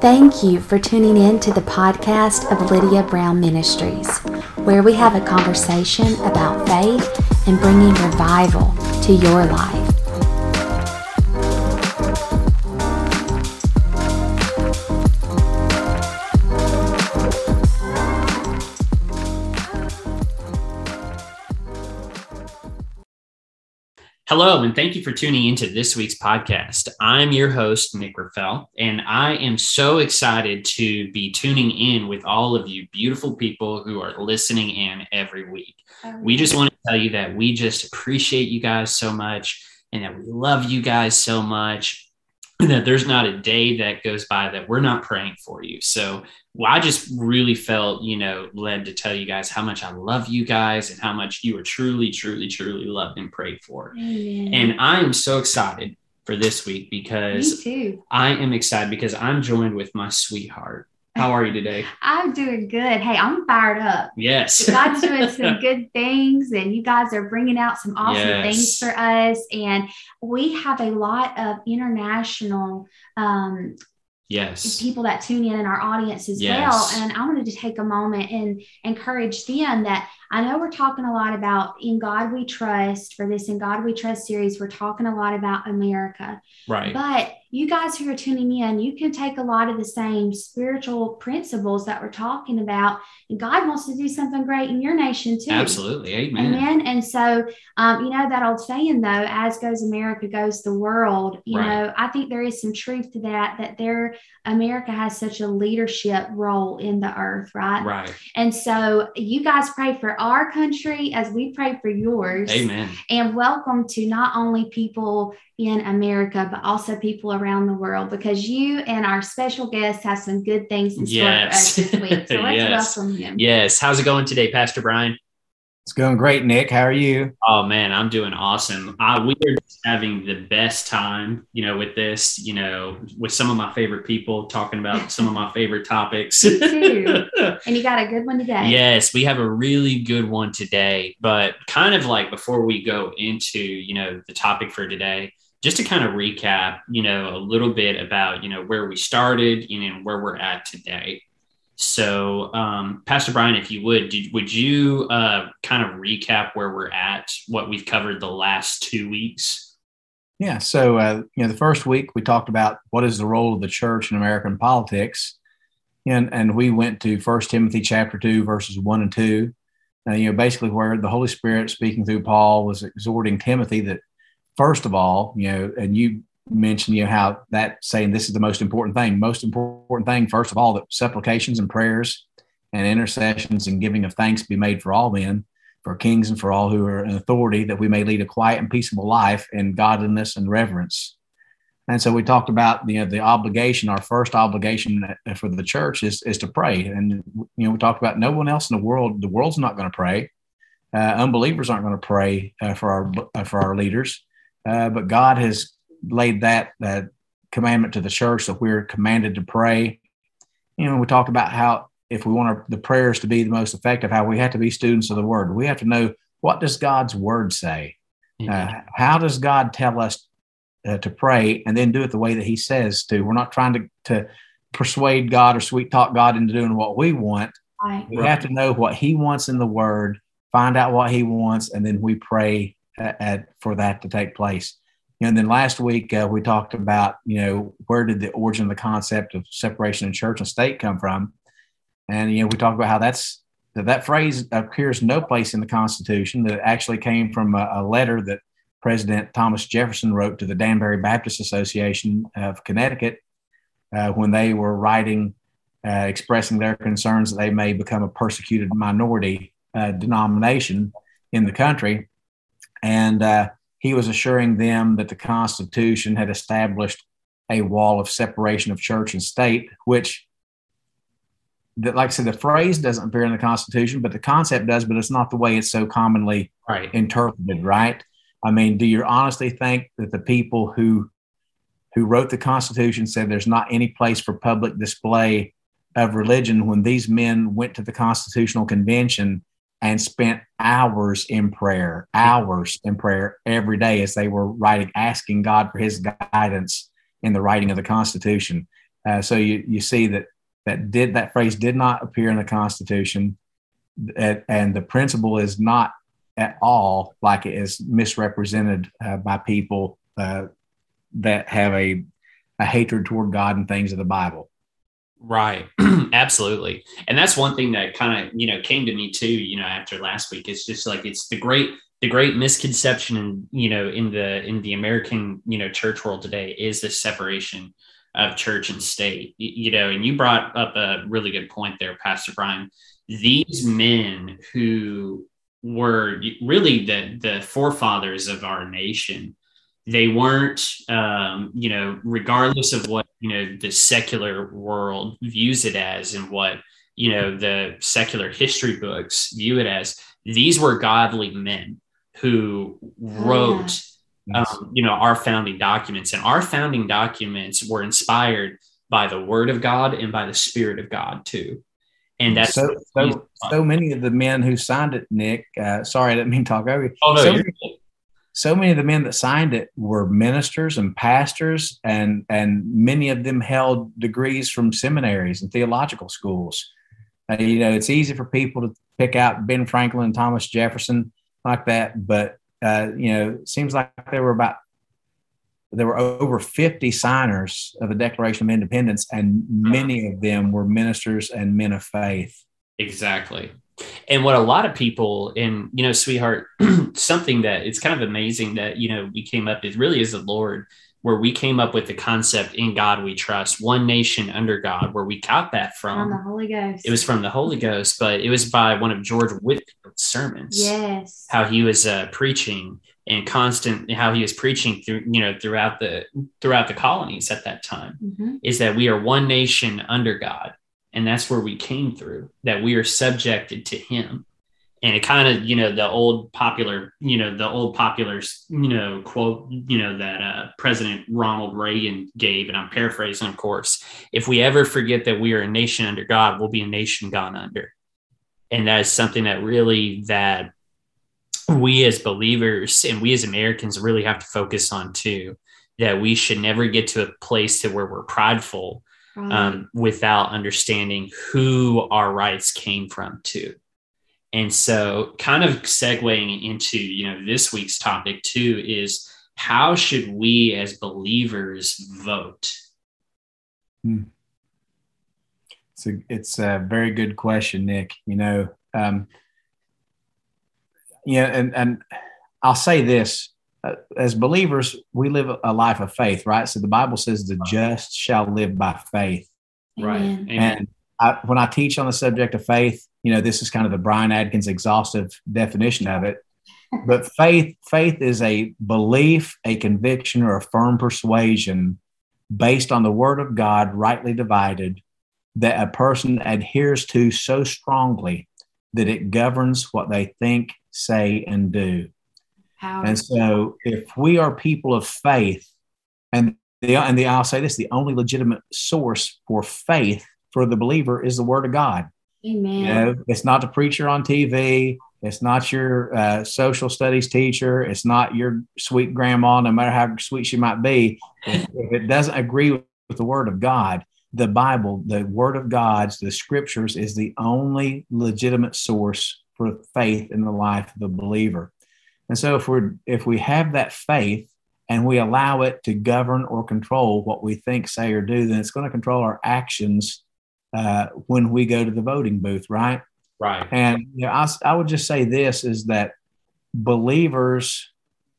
Thank you for tuning in to the podcast of Lydia Brown Ministries, where we have a conversation about faith and bringing revival to your life. Hello, and thank you for tuning into this week's podcast. I'm your host, Nick Raffel, and I am so excited to be tuning in with all of you beautiful people who are listening in every week. We just want to tell you that we just appreciate you guys so much and that we love you guys so much that there's not a day that goes by that we're not praying for you. So well, I just really felt, you know, led to tell you guys how much I love you guys and how much you are truly, truly, truly loved and prayed for. Amen. And I am so excited for this week because I am excited because I'm joined with my sweetheart. How are you today? I'm doing good. Hey, I'm fired up. Yes. God's doing some good things, and you guys are bringing out some awesome yes. things for us. And we have a lot of international um, yes people that tune in in our audience as yes. well and i wanted to take a moment and encourage them that I know we're talking a lot about in God we trust for this in God we trust series. We're talking a lot about America. Right. But you guys who are tuning in, you can take a lot of the same spiritual principles that we're talking about. And God wants to do something great in your nation too. Absolutely. Amen. Amen. And so, um, you know, that old saying though, as goes America, goes the world. You right. know, I think there is some truth to that, that there, America has such a leadership role in the earth, right? Right. And so you guys pray for our country as we pray for yours. Amen. And welcome to not only people in America, but also people around the world because you and our special guest have some good things in store yes. for us this week. So let's yes. welcome him. Yes. How's it going today, Pastor Brian? It's going great, Nick. How are you? Oh man, I'm doing awesome. Uh, we are having the best time, you know, with this, you know, with some of my favorite people talking about some of my favorite topics. too. And you got a good one today. Yes, we have a really good one today. But kind of like before we go into, you know, the topic for today, just to kind of recap, you know, a little bit about, you know, where we started, you know, where we're at today. So, um, Pastor Brian, if you would, did, would you uh, kind of recap where we're at, what we've covered the last two weeks? Yeah. So, uh, you know, the first week we talked about what is the role of the church in American politics, and and we went to First Timothy chapter two, verses one and two. Uh, you know, basically where the Holy Spirit speaking through Paul was exhorting Timothy that first of all, you know, and you mentioned you know how that saying this is the most important thing most important thing first of all that supplications and prayers and intercessions and giving of thanks be made for all men for kings and for all who are in authority that we may lead a quiet and peaceable life in godliness and reverence. And so we talked about you know the obligation our first obligation for the church is is to pray. And you know we talked about no one else in the world the world's not going to pray. Uh, unbelievers aren't going to pray uh, for our uh, for our leaders uh, but god has laid that that commandment to the church that we're commanded to pray. You know, we talked about how if we want our, the prayers to be the most effective, how we have to be students of the word. We have to know what does God's word say. Uh, how does God tell us uh, to pray, and then do it the way that He says to? We're not trying to to persuade God or sweet talk God into doing what we want. Right. We have to know what He wants in the Word, find out what He wants, and then we pray at, for that to take place you and then last week uh, we talked about, you know, where did the origin of the concept of separation of church and state come from? And, you know, we talked about how that's that, that phrase appears no place in the Constitution, that it actually came from a, a letter that President Thomas Jefferson wrote to the Danbury Baptist Association of Connecticut uh, when they were writing, uh, expressing their concerns that they may become a persecuted minority uh, denomination in the country. And, uh, he was assuring them that the Constitution had established a wall of separation of church and state, which, that, like I said, the phrase doesn't appear in the Constitution, but the concept does, but it's not the way it's so commonly right. interpreted, right? I mean, do you honestly think that the people who who wrote the Constitution said there's not any place for public display of religion when these men went to the Constitutional Convention and spent hours in prayer, hours in prayer every day as they were writing, asking God for his guidance in the writing of the Constitution. Uh, so you you see that that did that phrase did not appear in the Constitution, and, and the principle is not at all like it is misrepresented uh, by people uh, that have a a hatred toward God and things of the Bible. Right. Absolutely. And that's one thing that kind of, you know, came to me too, you know, after last week. It's just like it's the great the great misconception in, you know, in the in the American, you know, church world today is the separation of church and state. You know, and you brought up a really good point there, Pastor Brian. These men who were really the the forefathers of our nation they weren't um, you know regardless of what you know the secular world views it as and what you know the secular history books view it as these were godly men who wrote yeah. um, you know our founding documents. And our founding documents were inspired by the word of god and by the spirit of god too. And that's so so, so many of the men who signed it nick uh, sorry i didn't mean to talk over you. Oh no so many, so many of the men that signed it were ministers and pastors, and and many of them held degrees from seminaries and theological schools. You know, it's easy for people to pick out Ben Franklin, Thomas Jefferson, like that, but uh, you know, it seems like there were about there were over 50 signers of the Declaration of Independence, and many of them were ministers and men of faith. Exactly. And what a lot of people, and you know, sweetheart, something that it's kind of amazing that you know we came up is really is the Lord, where we came up with the concept in God we trust, one nation under God, where we got that from. From the Holy Ghost. It was from the Holy Ghost, but it was by one of George Whitefield's sermons. Yes. How he was uh, preaching and constant, how he was preaching through, you know, throughout the throughout the colonies at that time, mm-hmm. is that we are one nation under God and that's where we came through that we are subjected to him. And it kind of you know the old popular you know the old popular you know quote you know that uh, president ronald reagan gave and i'm paraphrasing of course if we ever forget that we are a nation under god we'll be a nation gone under. And that is something that really that we as believers and we as americans really have to focus on too that we should never get to a place to where we're prideful um, without understanding who our rights came from too. And so, kind of segueing into you know this week's topic too is how should we as believers vote? Hmm. It's a it's a very good question, Nick. You know, um, yeah, and and I'll say this: Uh, as believers, we live a life of faith, right? So the Bible says the just shall live by faith. Right. Amen. And I, when I teach on the subject of faith, you know, this is kind of the Brian Adkins exhaustive definition of it. But faith, faith is a belief, a conviction, or a firm persuasion based on the word of God rightly divided that a person adheres to so strongly that it governs what they think, say, and do. And so, if we are people of faith, and the and the I'll say this: the only legitimate source for faith for the believer is the Word of God. Amen. You know, it's not the preacher on TV. It's not your uh, social studies teacher. It's not your sweet grandma, no matter how sweet she might be. if, if it doesn't agree with the Word of God, the Bible, the Word of God's, the Scriptures, is the only legitimate source for faith in the life of the believer. And so if we're if we have that faith and we allow it to govern or control what we think, say, or do, then it's going to control our actions uh, when we go to the voting booth, right? Right. And you know, I, I would just say this is that believers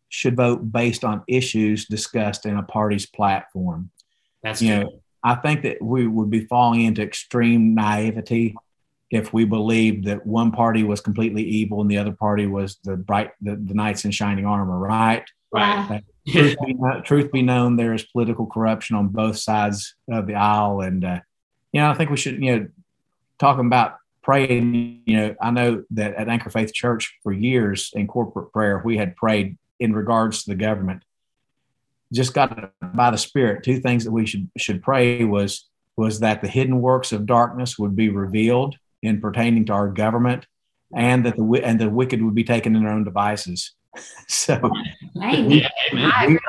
should vote based on issues discussed in a party's platform. That's you good. know, I think that we would be falling into extreme naivety if we believed that one party was completely evil and the other party was the bright the, the knights in shining armor right? Right. Truth, be, truth, be, known there is political corruption on both sides of the aisle. And uh, you know i think we should you know talking about praying. You know i know that at anchor faith church for years in corporate prayer we had prayed in regards to the government. Just got by the spirit two things that we should should pray was was that the hidden works of darkness would be revealed in pertaining to our government, and that the and the wicked would be taken in their own devices. so we, we,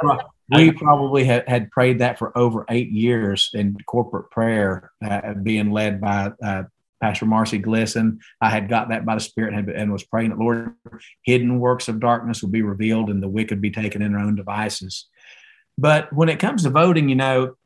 we probably had, had prayed that for over eight years in corporate prayer, uh, being led by uh, Pastor Marcy Glisson. I had got that by the Spirit and, and, was praying that Lord, hidden works of darkness will be revealed and the wicked be taken in their own devices. But when it comes to voting, you know,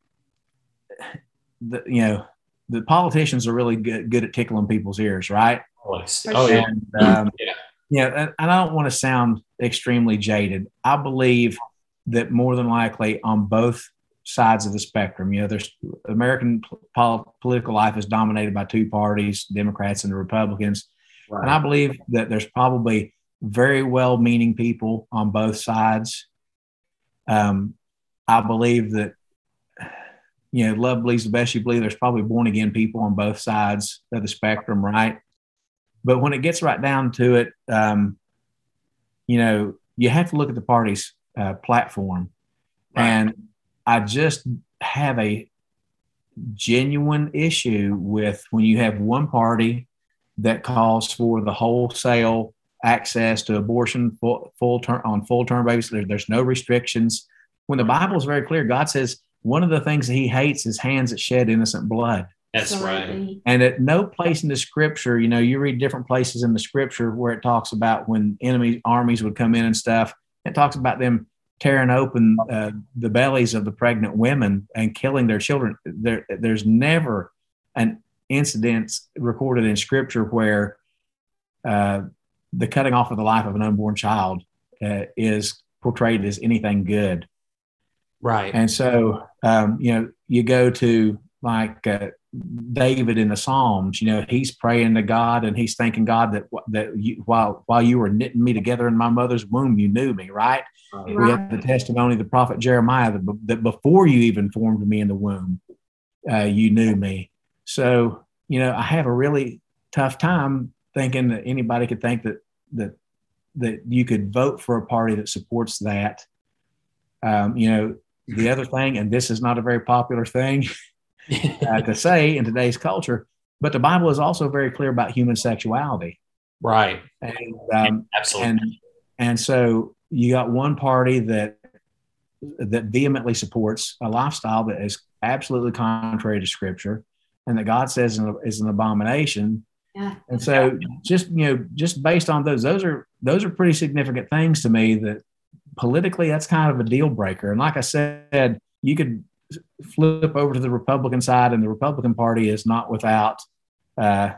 the, you know, the politicians are really good, good at tickling people's ears, right? Oh, yeah. And, um, yeah. You know, and, and I don't want to sound extremely jaded. I believe that more than likely on both sides of the spectrum. You know, there's American pol- political life is dominated by two parties, Democrats and the Republicans. Right. And I believe that there's probably very well meaning people on both sides. Um, I believe that, you know, love believes the best you believe. There's probably born again people on both sides of the spectrum, right? But when it gets right down to it, um, you know, you have to look at the party's uh, platform. Right. And I just have a genuine issue with when you have one party that calls for the wholesale access to abortion full, full term on full term basis. There, there's no restrictions. When the Bible is very clear, God says one of the things that He hates is hands that shed innocent blood. That's right. And at no place in the scripture, you know, you read different places in the scripture where it talks about when enemy armies would come in and stuff. It talks about them tearing open uh, the bellies of the pregnant women and killing their children. There, there's never an incident recorded in Scripture where uh, the cutting off of the life of an unborn child uh, is portrayed as anything good. Right. And so, um, you know, you go to like uh, David in the Psalms, you know, he's praying to God and he's thanking God that that you, while while you were knitting me together in my mother's womb, you knew me, right? right. We have the testimony of the prophet Jeremiah that, that before you even formed me in the womb, uh, you knew me. So, you know, I have a really tough time thinking that anybody could think that that that you could vote for a party that supports that. Um, you know, the other thing, and this is not a very popular thing. uh, to say in today's culture. But the Bible is also very clear about human sexuality. Right. And, um, Absolutely. And, and so you got one party that that vehemently supports a lifestyle that is absolutely contrary to Scripture, and that God says is an abomination. Yeah. And so, just you know, just based on those, those are those are pretty significant things to me. That politically, that's kind of a deal breaker. And like I said, you could flip over to the Republican side, and the Republican Party is not without uh,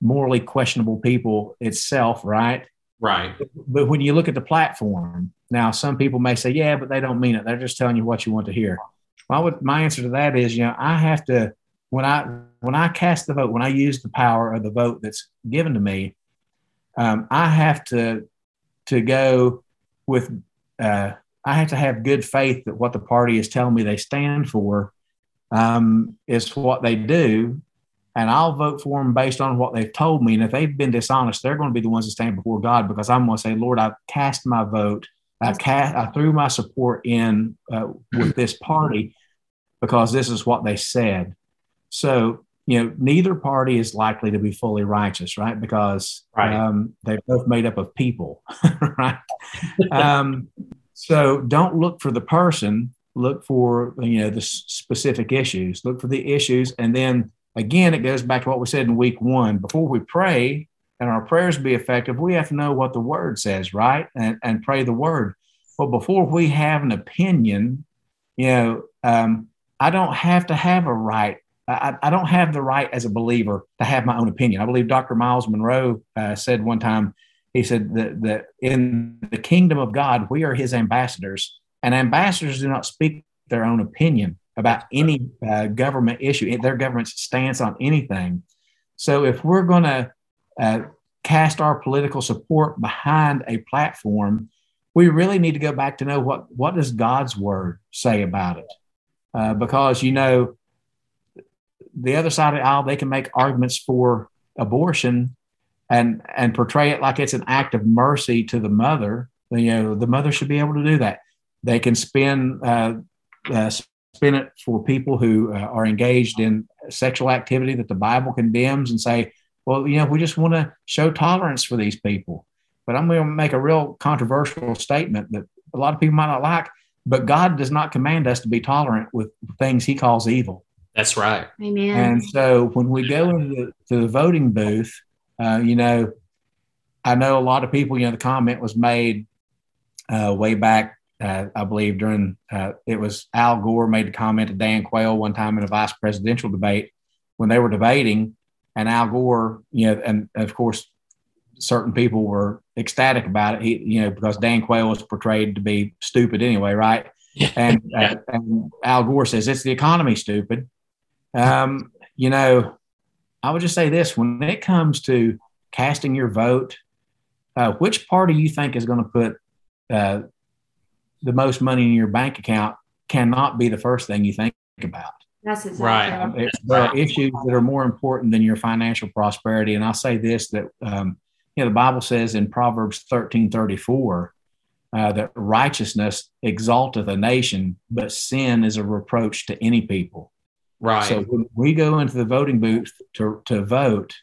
morally questionable people itself, right? Right. But when you look at the platform, now some people may say, "Yeah, but they don't mean it. They're just telling you what you want to hear." Well, would, my answer to that is, you know, I have to when I when I cast the vote, when I use the power of the vote that's given to me, um, I have to to go with uh, I have to have good faith that what the party is telling me they stand for um, is what they do. And I'll vote for them based on what they've told me. And if they've been dishonest, they're going to be the ones that stand before God because I'm going to say, Lord, I've cast my vote. I, cast, I threw my support in uh, with this party because this is what they said. So, you know, neither party is likely to be fully righteous, right? Because right. Um, they're both made up of people, right? um, so don't look for the person, look for you know the specific issues. Look for the issues, and then again, it goes back to what we said in week one. Before we pray and our prayers be effective, we have to know what the word says, right? And and pray the word. But before we have an opinion, you know, um, I don't have to have a right. I, I, don't have the right as a believer to have my own opinion. I believe Dr. Myles Munroe uh, said one time, he said that, that in the kingdom of God, we are his ambassadors, and ambassadors do not speak their own opinion about any uh, government issue, their government's stance on anything. So if we're going to uh, cast our political support behind a platform, we really need to go back to know what what does God's word say about it, uh, because you know the other side of the aisle they can make arguments for abortion and and portray it like it's an act of mercy to the mother. You know, the mother should be able to do that. They can spin uh, uh, spin it for people who uh, are engaged in sexual activity that the Bible condemns, and say, well, you know, we just want to show tolerance for these people. But I'm going to make a real controversial statement that a lot of people might not like. but God does not command us to be tolerant with things He calls evil. That's right. Amen. And so when we go into the, the voting booth, uh, you know, I know a lot of people. You know, the comment was made uh, way back. Uh, I believe during uh, it was Al Gore made the comment to Dan Quayle one time in a vice presidential debate when they were debating, and Al Gore, you know, and of course certain people were ecstatic about it. He, you know, because Dan Quayle was portrayed to be stupid anyway, right? And, uh, and Al Gore says it's the economy, stupid. Um, you know, I would just say this: when it comes to casting your vote, uh, which party you think is going to put uh, the most money in your bank account cannot be the first thing you think about. That's exactly right. Um, there are issues that are more important than your financial prosperity. And I'll say this: that um, you know, the Bible says in Proverbs thirteen thirty four. Uh, that righteousness exalteth a nation, but sin is a reproach to any people. Right. So when we go into the voting booth to, to vote,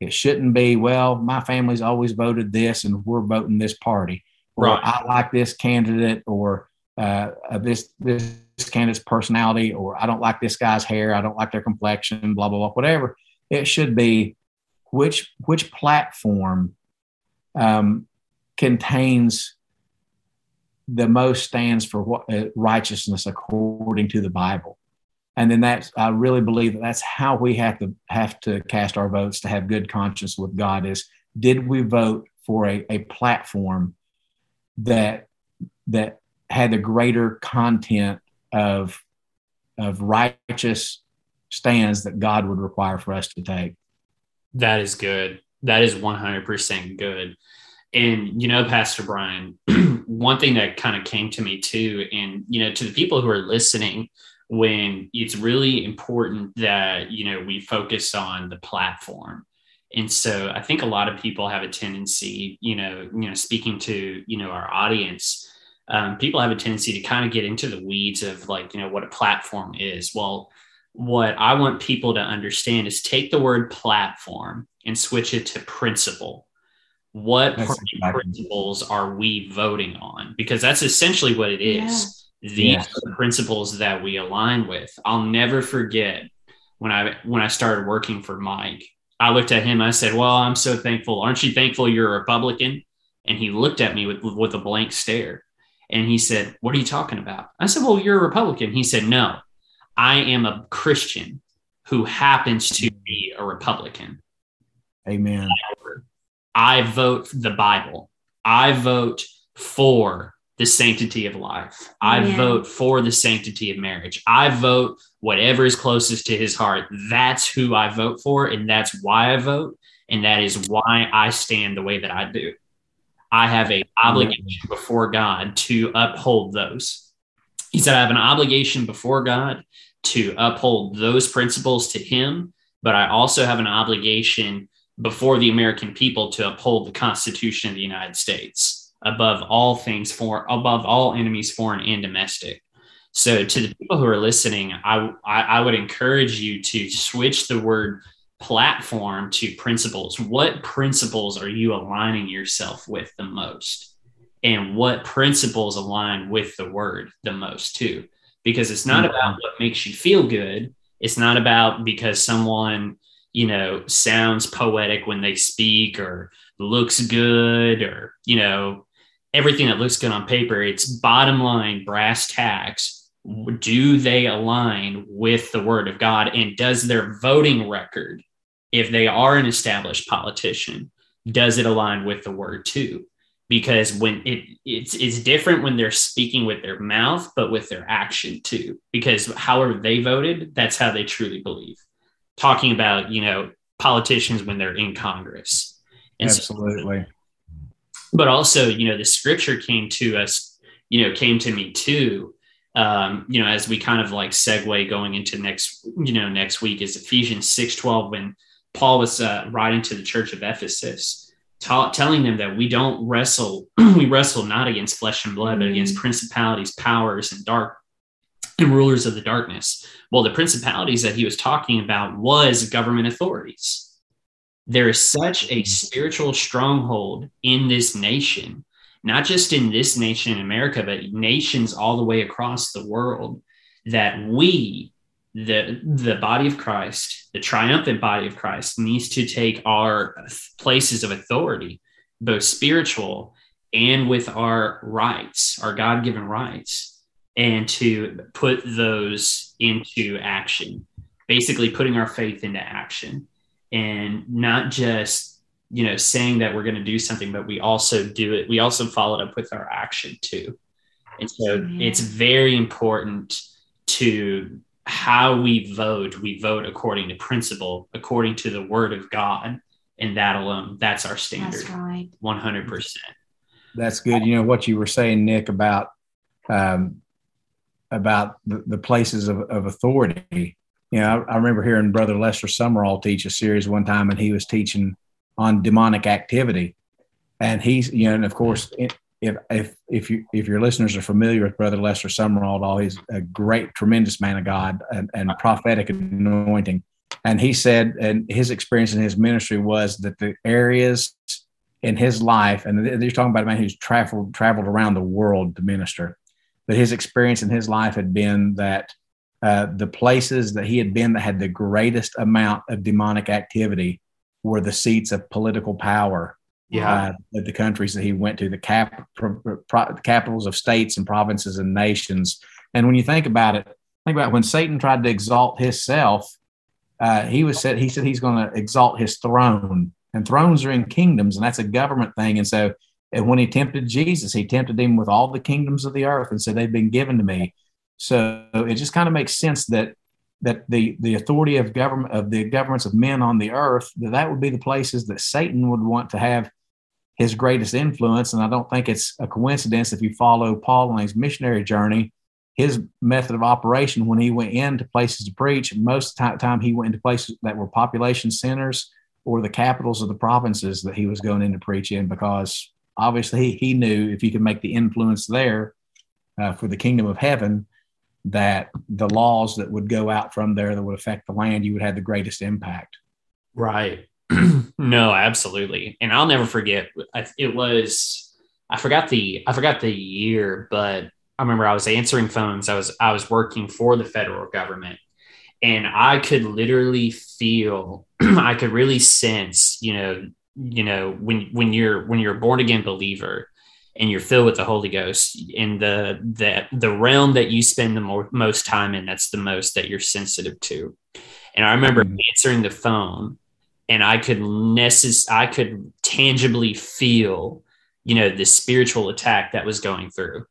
it shouldn't be, well, my family's always voted this and we're voting this party. Or right. I like this candidate or uh, this this candidate's personality, or I don't like this guy's hair, I don't like their complexion, blah blah blah, whatever. It should be which which platform um, contains the most stands for what uh, righteousness according to the Bible and then that's i really believe that that's how we have to have to cast our votes to have good conscience with god is did we vote for a, a platform that that had the greater content of of righteous stands that god would require for us to take? That is good. That is 100% good. And you know pastor brian one thing that kind of came to me too and you know to the people who are listening when it's really important that you know we focus on the platform. And so i think a lot of people have a tendency you know you know speaking to you know our audience um, people have a tendency to kind of get into the weeds of like you know what a platform is. Well what i want people to understand is take the word platform and switch it to principle. What principles are we voting on? Because that's essentially what it is these are the principles that we align with. I'll never forget when I when I started working for Mike. I looked at him. I said, "Well, I'm so thankful. Aren't you thankful you're a Republican?" And he looked at me with with a blank stare, and he said, "What are you talking about?" I said, "Well, you're a Republican." He said, "No, I am a Christian who happens to be a Republican." Amen. I vote the Bible. I vote for the sanctity of life. I vote for the sanctity of marriage. I vote whatever is closest to his heart. That's who I vote for. And that's why I vote. And that is why I stand the way that I do. I have a obligation before God to uphold those. He said, I have an obligation before God to uphold those principles to him, but I also have an obligation before the American people to uphold the Constitution of the United States above all things for above all enemies foreign and domestic. So to the people who are listening I, I, I would encourage you to switch the word platform to principles. What principles are you aligning yourself with the most? And what principles align with the word the most too? Because it's not mm-hmm. about what makes you feel good. It's not about because someone you know sounds poetic when they speak or looks good or you know everything that looks good on paper. It's bottom line, brass tacks. Do they align with the word of God? And does their voting record, if they are an established politician, does it align with the word too? Because when it it's it's different when they're speaking with their mouth, but with their action too. Because however they voted, that's how they truly believe. Talking about, you know, politicians when they're in Congress. And Absolutely. So, but also you know the scripture came to us you know came to me too. Um, you know as we kind of like segue going into next you know next week is ephesians 6 12 when paul was uh, writing to the church of ephesus ta- telling them that we don't wrestle we wrestle not against flesh and blood but against mm. principalities powers and dark and rulers of the darkness. Well the principalities that he was talking about was government authorities there is such a spiritual stronghold in this nation not just in this nation in America, but nations all the way across the world, that we, the, the body of Christ, the triumphant body of Christ, needs to take our places of authority, both spiritual and with our rights, our God given rights, and to put those into action, basically putting our faith into action and not just you know saying that we're going to do something but we also do it we also follow it up with our action too. And so mm-hmm. it's very important to how we vote we vote according to principle according to the word of god and that alone that's our standard. That's right. 100% that's good. You know what you were saying nick about um, about the, the places of, of authority you know I, I remember hearing brother lester sumrall teach a series one time and he was teaching on demonic activity. And he's, you know, and of course, if if if you if your listeners are familiar with Brother Lester Sumrall, all he's a great, tremendous man of God and, and prophetic anointing. And he said, and his experience in his ministry was that the areas in his life, and you're talking about a man who's traveled traveled around the world to minister, but his experience in his life had been that uh, the places that he had been that had the greatest amount of demonic activity were the seats of political power yeah. Uh, the countries that he went to, the cap, pro, pro, capitals of states and provinces and nations. And when you think about it, think about when Satan tried to exalt himself, uh, he was said he said he's going to exalt his throne, and thrones are in kingdoms, and that's a government thing. And so, and when he tempted Jesus, he tempted him with all the kingdoms of the earth, and said they've been given to me. So it just kind of makes sense that that the the authority of government of the governments of men on the earth that that would be the places that Satan would want to have his greatest influence. And I don't think it's a coincidence if you follow Paul on his missionary journey, his method of operation when he went into places to preach, most of the time he went into places that were population centers or the capitals of the provinces that he was going in to preach in because obviously he, knew if he could make the influence there uh, for the kingdom of heaven that the laws that would go out from there that would affect the land, you would have the greatest impact. Right. no, absolutely. And I'll never forget. It was I forgot the I forgot the year, but I remember I was answering phones. I was I was working for the federal government, and I could literally feel. I could really sense. You know. You know when when you're when you're a born again believer and you're filled with the Holy Ghost in the the the realm that you spend the more, most time in. That's the most that you're sensitive to. And I remember mm-hmm. answering the phone, and I could necess- I could tangibly feel, you know, the spiritual attack that was going through,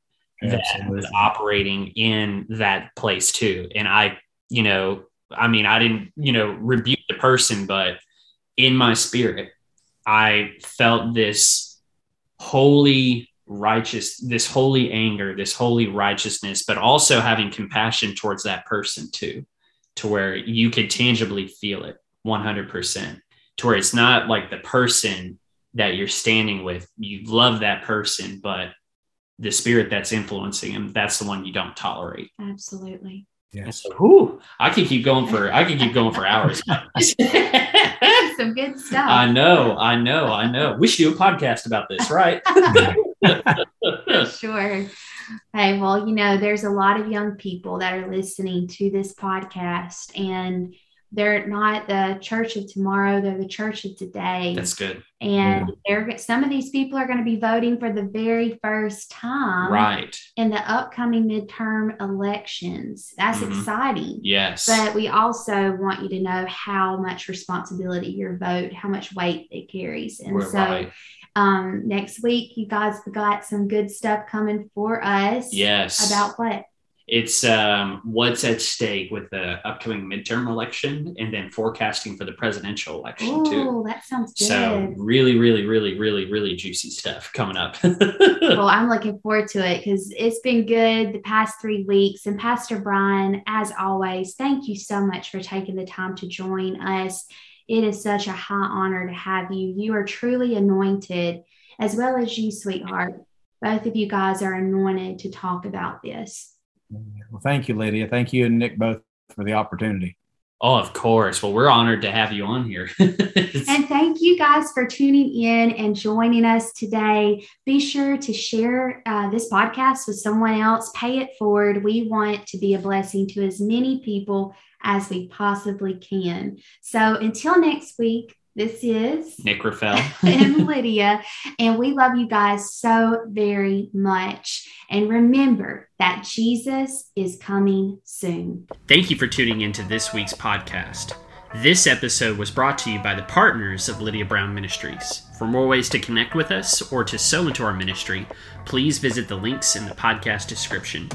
Absolutely. that was operating in that place too. And I, you know, I mean, I didn't, you know, rebuke the person, but in my spirit, I felt this holy righteous, this holy anger, this holy righteousness, but also having compassion towards that person too, to where you could tangibly feel it 100%, to where it's not like the person that you're standing with, you love that person, but the spirit that's influencing him, that's the one you don't tolerate. Absolutely. Yeah. So, whew, I could keep going for I could keep going for hours. Some good stuff. I know, I know, I know. We should do a podcast about this, right? sure. Hey, well, you know, there's a lot of young people that are listening to this podcast, and they're not the church of tomorrow they're the church of today. That's good. And they're some of these people are going to be voting for the very first time right. in the upcoming midterm elections. That's mm-hmm. exciting. Yes. But we also want you to know how much responsibility your vote how much weight it carries. And We're so right. Um, next week you guys got some good stuff coming for us yes about what it's um, what's at stake with the upcoming midterm election and then forecasting for the presidential election Ooh, too. That sounds good. So really, really, really, really, really juicy stuff coming up. well, I'm looking forward to it because it's been good the past three weeks. And Pastor Brian, as always, thank you so much for taking the time to join us. It is such a high honor to have you. You are truly anointed, as well as you, sweetheart. Both of you guys are anointed to talk about this. Well, thank you, Lydia. Thank you and Nick both for the opportunity. Oh, of course. Well, we're honored to have you on here. and thank you guys for tuning in and joining us today. Be sure to share uh, this podcast with someone else, pay it forward. We want to be a blessing to as many people as we possibly can. So until next week, this is Nick Rafael and Lydia, and we love you guys so very much. And remember that Jesus is coming soon. Thank you for tuning into this week's podcast. This episode was brought to you by the partners of Lydia Brown Ministries. For more ways to connect with us or to sow into our ministry, please visit the links in the podcast description.